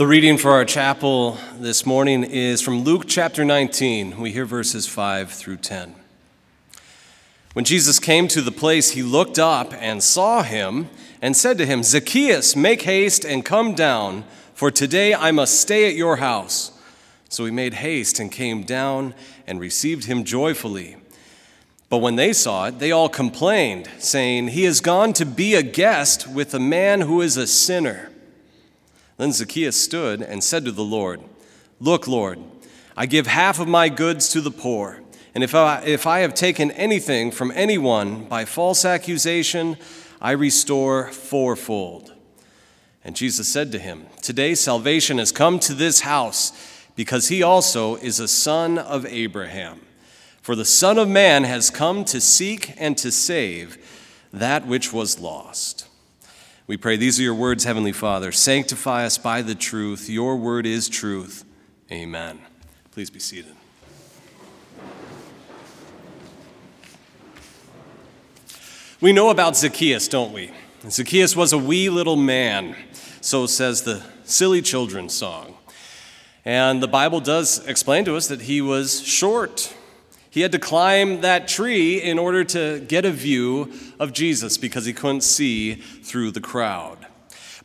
The reading for our chapel this morning is from Luke chapter 19. We hear verses 5 through 10. When Jesus came to the place, he looked up and saw him and said to him, Zacchaeus, make haste and come down, for today I must stay at your house. So he made haste and came down and received him joyfully. But when they saw it, they all complained, saying, He has gone to be a guest with a man who is a sinner. Then Zacchaeus stood and said to the Lord, Look, Lord, I give half of my goods to the poor, and if I, if I have taken anything from anyone by false accusation, I restore fourfold. And Jesus said to him, Today salvation has come to this house, because he also is a son of Abraham. For the Son of Man has come to seek and to save that which was lost. We pray these are your words, Heavenly Father. Sanctify us by the truth. Your word is truth. Amen. Please be seated. We know about Zacchaeus, don't we? Zacchaeus was a wee little man, so says the Silly Children song. And the Bible does explain to us that he was short. He had to climb that tree in order to get a view of Jesus because he couldn't see through the crowd.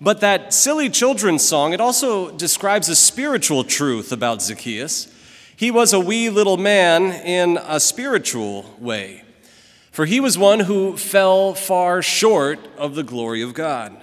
But that silly children's song, it also describes a spiritual truth about Zacchaeus. He was a wee little man in a spiritual way, for he was one who fell far short of the glory of God.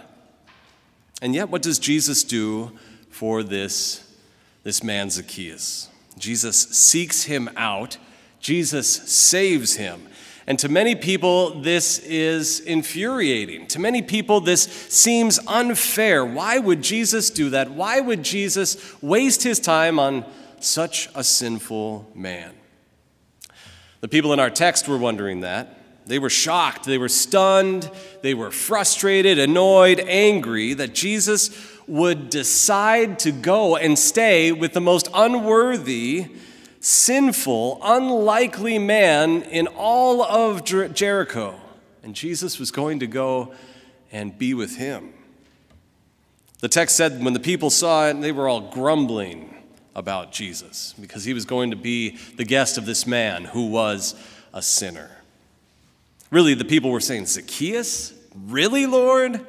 And yet, what does Jesus do for this, this man Zacchaeus? Jesus seeks him out Jesus saves him. And to many people, this is infuriating. To many people, this seems unfair. Why would Jesus do that? Why would Jesus waste his time on such a sinful man? The people in our text were wondering that. They were shocked, they were stunned, they were frustrated, annoyed, angry that Jesus would decide to go and stay with the most unworthy sinful, unlikely man in all of Jericho. And Jesus was going to go and be with him. The text said when the people saw it, they were all grumbling about Jesus because he was going to be the guest of this man who was a sinner. Really, the people were saying, Zacchaeus? Really, Lord?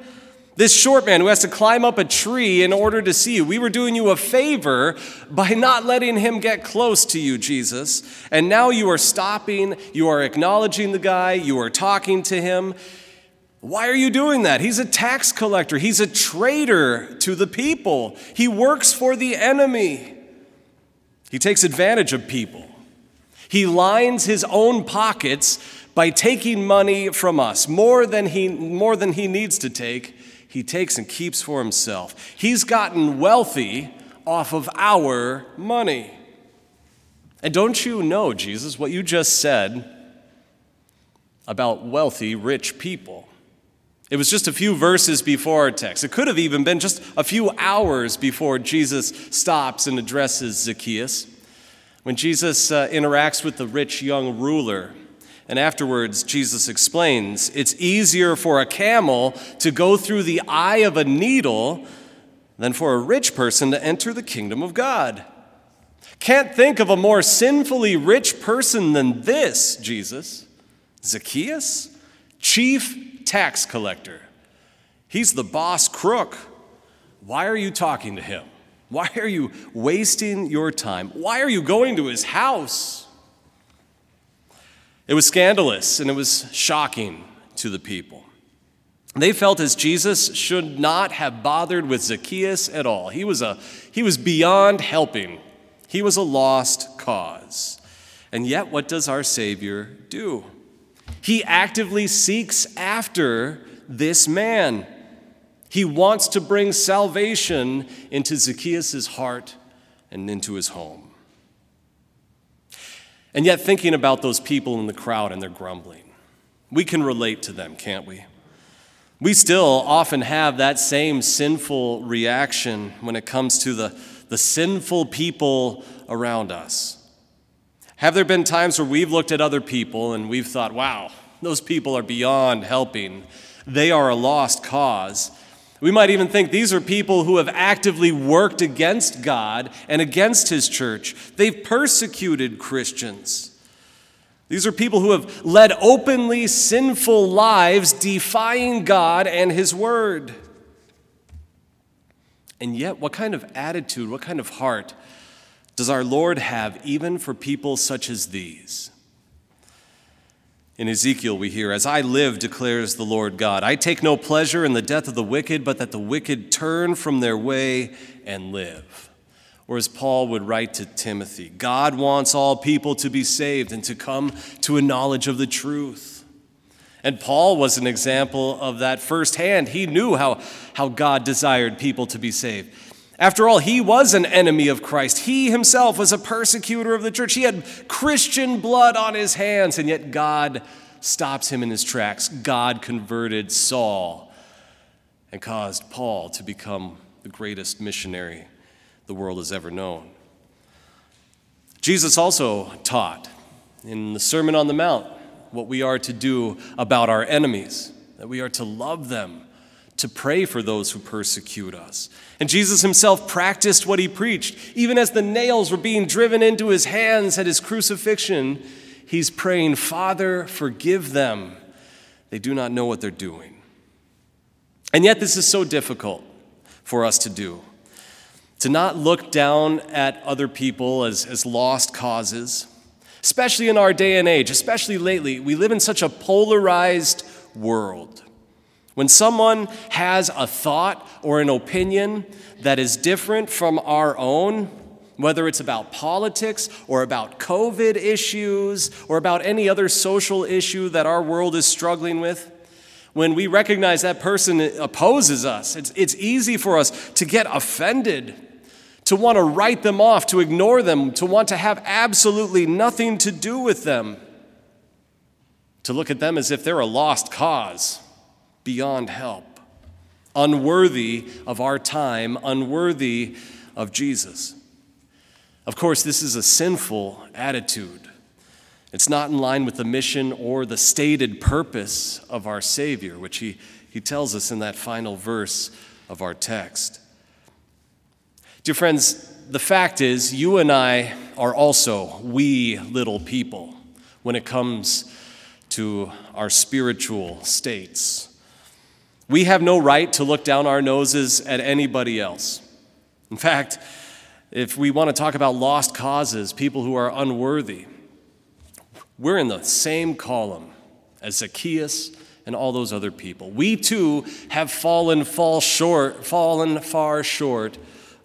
This short man who has to climb up a tree in order to see you. We were doing you a favor by not letting him get close to you, Jesus. And now you are stopping, you are acknowledging the guy, you are talking to him. Why are you doing that? He's a tax collector, he's a traitor to the people, he works for the enemy. He takes advantage of people. He lines his own pockets by taking money from us, more than he, more than he needs to take he takes and keeps for himself. He's gotten wealthy off of our money. And don't you know, Jesus, what you just said about wealthy, rich people? It was just a few verses before our text. It could have even been just a few hours before Jesus stops and addresses Zacchaeus. When Jesus uh, interacts with the rich young ruler, and afterwards, Jesus explains it's easier for a camel to go through the eye of a needle than for a rich person to enter the kingdom of God. Can't think of a more sinfully rich person than this, Jesus. Zacchaeus, chief tax collector. He's the boss crook. Why are you talking to him? Why are you wasting your time? Why are you going to his house? It was scandalous and it was shocking to the people. They felt as Jesus should not have bothered with Zacchaeus at all. He was, a, he was beyond helping, he was a lost cause. And yet, what does our Savior do? He actively seeks after this man. He wants to bring salvation into Zacchaeus' heart and into his home. And yet, thinking about those people in the crowd and their grumbling, we can relate to them, can't we? We still often have that same sinful reaction when it comes to the, the sinful people around us. Have there been times where we've looked at other people and we've thought, wow, those people are beyond helping? They are a lost cause. We might even think these are people who have actively worked against God and against His church. They've persecuted Christians. These are people who have led openly sinful lives, defying God and His Word. And yet, what kind of attitude, what kind of heart does our Lord have even for people such as these? In Ezekiel, we hear, As I live, declares the Lord God, I take no pleasure in the death of the wicked, but that the wicked turn from their way and live. Or as Paul would write to Timothy, God wants all people to be saved and to come to a knowledge of the truth. And Paul was an example of that firsthand. He knew how, how God desired people to be saved. After all, he was an enemy of Christ. He himself was a persecutor of the church. He had Christian blood on his hands, and yet God stops him in his tracks. God converted Saul and caused Paul to become the greatest missionary the world has ever known. Jesus also taught in the Sermon on the Mount what we are to do about our enemies, that we are to love them to pray for those who persecute us. And Jesus himself practiced what he preached. Even as the nails were being driven into his hands at his crucifixion, he's praying, Father, forgive them. They do not know what they're doing. And yet, this is so difficult for us to do to not look down at other people as, as lost causes, especially in our day and age, especially lately. We live in such a polarized world. When someone has a thought or an opinion that is different from our own, whether it's about politics or about COVID issues or about any other social issue that our world is struggling with, when we recognize that person opposes us, it's, it's easy for us to get offended, to want to write them off, to ignore them, to want to have absolutely nothing to do with them, to look at them as if they're a lost cause beyond help, unworthy of our time, unworthy of Jesus. Of course, this is a sinful attitude. It's not in line with the mission or the stated purpose of our Savior, which he, he tells us in that final verse of our text. Dear friends, the fact is, you and I are also wee little people when it comes to our spiritual states. We have no right to look down our noses at anybody else. In fact, if we want to talk about lost causes, people who are unworthy, we're in the same column as Zacchaeus and all those other people. We too have fallen fall short, fallen far short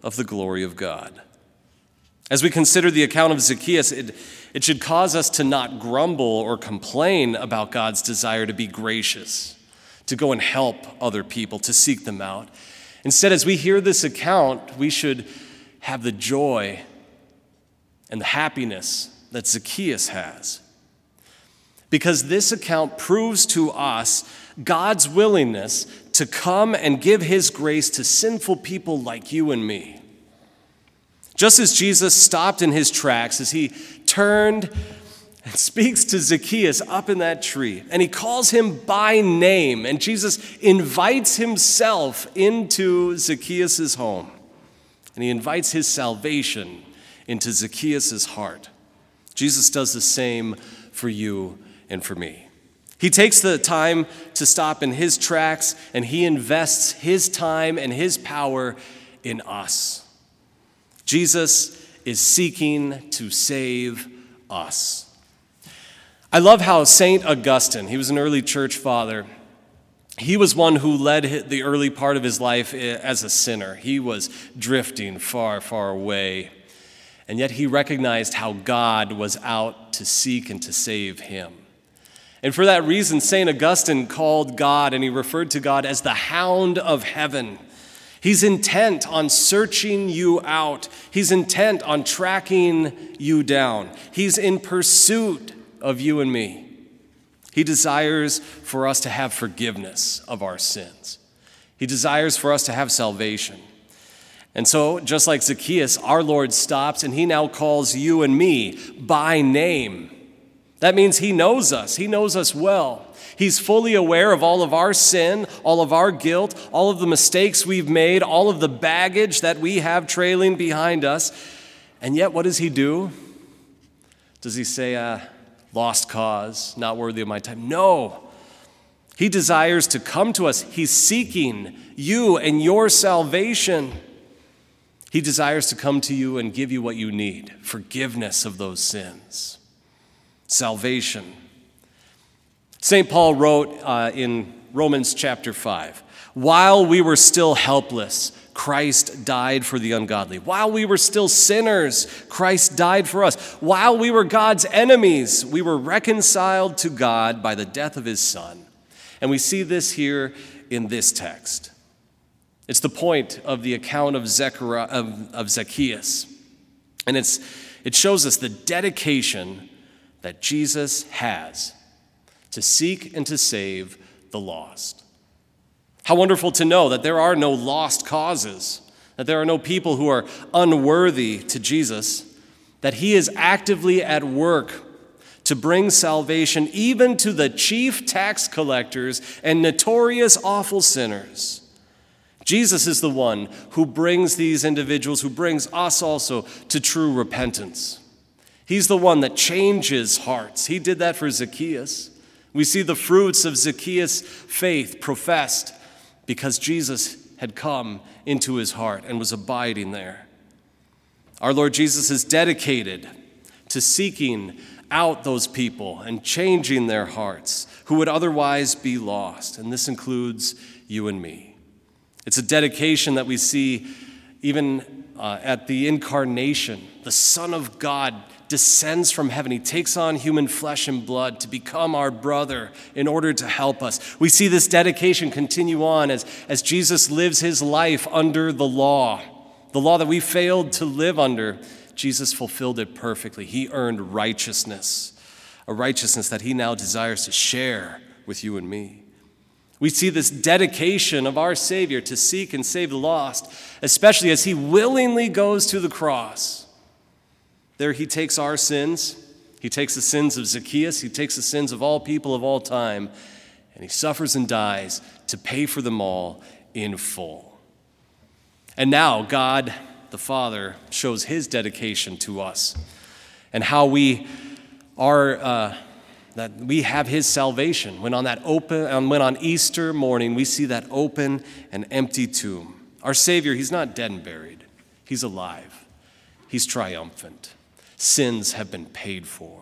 of the glory of God. As we consider the account of Zacchaeus, it, it should cause us to not grumble or complain about God's desire to be gracious to go and help other people, to seek them out. Instead, as we hear this account, we should have the joy and the happiness that Zacchaeus has. Because this account proves to us God's willingness to come and give his grace to sinful people like you and me. Just as Jesus stopped in his tracks, as he turned and speaks to Zacchaeus up in that tree, and he calls him by name. And Jesus invites himself into Zacchaeus' home, and he invites his salvation into Zacchaeus' heart. Jesus does the same for you and for me. He takes the time to stop in his tracks, and he invests his time and his power in us. Jesus is seeking to save us. I love how St. Augustine, he was an early church father, he was one who led the early part of his life eh, as a sinner. He was drifting far, far away. And yet he recognized how God was out to seek and to save him. And for that reason, St. Augustine called God and he referred to God as the hound of heaven. He's intent on searching you out, he's intent on tracking you down, he's in pursuit of you and me. He desires for us to have forgiveness of our sins. He desires for us to have salvation. And so, just like Zacchaeus, our Lord stops and he now calls you and me by name. That means he knows us, he knows us well. He's fully aware of all of our sin, all of our guilt, all of the mistakes we've made, all of the baggage that we have trailing behind us. And yet, what does He do? Does He say, uh, lost cause, not worthy of my time? No. He desires to come to us. He's seeking you and your salvation. He desires to come to you and give you what you need forgiveness of those sins, salvation. St. Paul wrote uh, in Romans chapter 5 While we were still helpless, Christ died for the ungodly. While we were still sinners, Christ died for us. While we were God's enemies, we were reconciled to God by the death of his Son. And we see this here in this text. It's the point of the account of, Zechariah, of, of Zacchaeus. And it's, it shows us the dedication that Jesus has to seek and to save the lost. How wonderful to know that there are no lost causes, that there are no people who are unworthy to Jesus, that He is actively at work to bring salvation even to the chief tax collectors and notorious awful sinners. Jesus is the one who brings these individuals, who brings us also to true repentance. He's the one that changes hearts. He did that for Zacchaeus. We see the fruits of Zacchaeus' faith professed because Jesus had come into his heart and was abiding there. Our Lord Jesus is dedicated to seeking out those people and changing their hearts who would otherwise be lost. And this includes you and me. It's a dedication that we see even uh, at the incarnation. The Son of God descends from heaven. He takes on human flesh and blood to become our brother in order to help us. We see this dedication continue on as, as Jesus lives his life under the law, the law that we failed to live under. Jesus fulfilled it perfectly. He earned righteousness, a righteousness that he now desires to share with you and me. We see this dedication of our Savior to seek and save the lost, especially as he willingly goes to the cross. There he takes our sins, he takes the sins of Zacchaeus, he takes the sins of all people of all time, and he suffers and dies to pay for them all in full. And now God the Father shows his dedication to us and how we are. Uh, that we have his salvation. When on that open, when on Easter morning we see that open and empty tomb. Our Savior, he's not dead and buried. He's alive. He's triumphant. Sins have been paid for.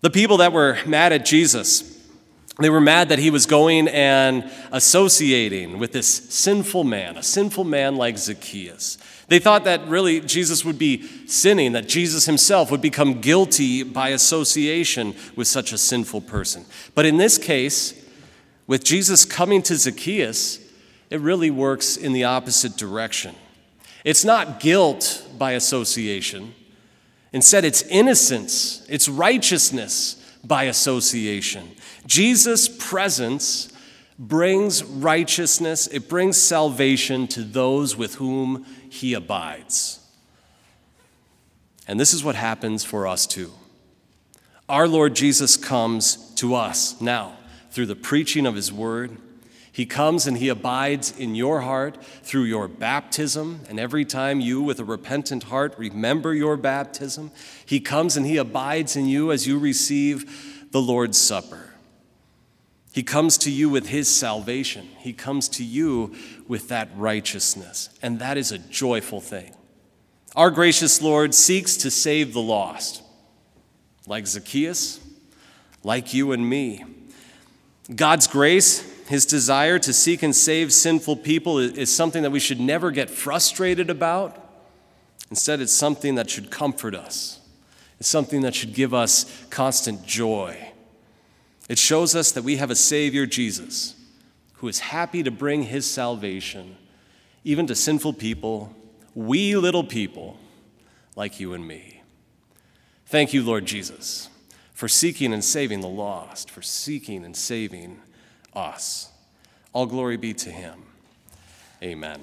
The people that were mad at Jesus, they were mad that he was going and associating with this sinful man, a sinful man like Zacchaeus. They thought that really Jesus would be sinning, that Jesus himself would become guilty by association with such a sinful person. But in this case, with Jesus coming to Zacchaeus, it really works in the opposite direction. It's not guilt by association. Instead, it's innocence, it's righteousness by association. Jesus' presence brings righteousness, it brings salvation to those with whom he abides. And this is what happens for us too. Our Lord Jesus comes to us now through the preaching of his word. He comes and he abides in your heart through your baptism. And every time you, with a repentant heart, remember your baptism, he comes and he abides in you as you receive the Lord's Supper. He comes to you with his salvation. He comes to you with that righteousness. And that is a joyful thing. Our gracious Lord seeks to save the lost, like Zacchaeus, like you and me. God's grace, his desire to seek and save sinful people, is something that we should never get frustrated about. Instead, it's something that should comfort us, it's something that should give us constant joy. It shows us that wee have a Savior, Jesus, who is happy to bring his salvation even to sinful people, we little people like you and me. Thank you, Lord Jesus, for seeking and saving the lost, for seeking and saving us. All glory be to him. Amen.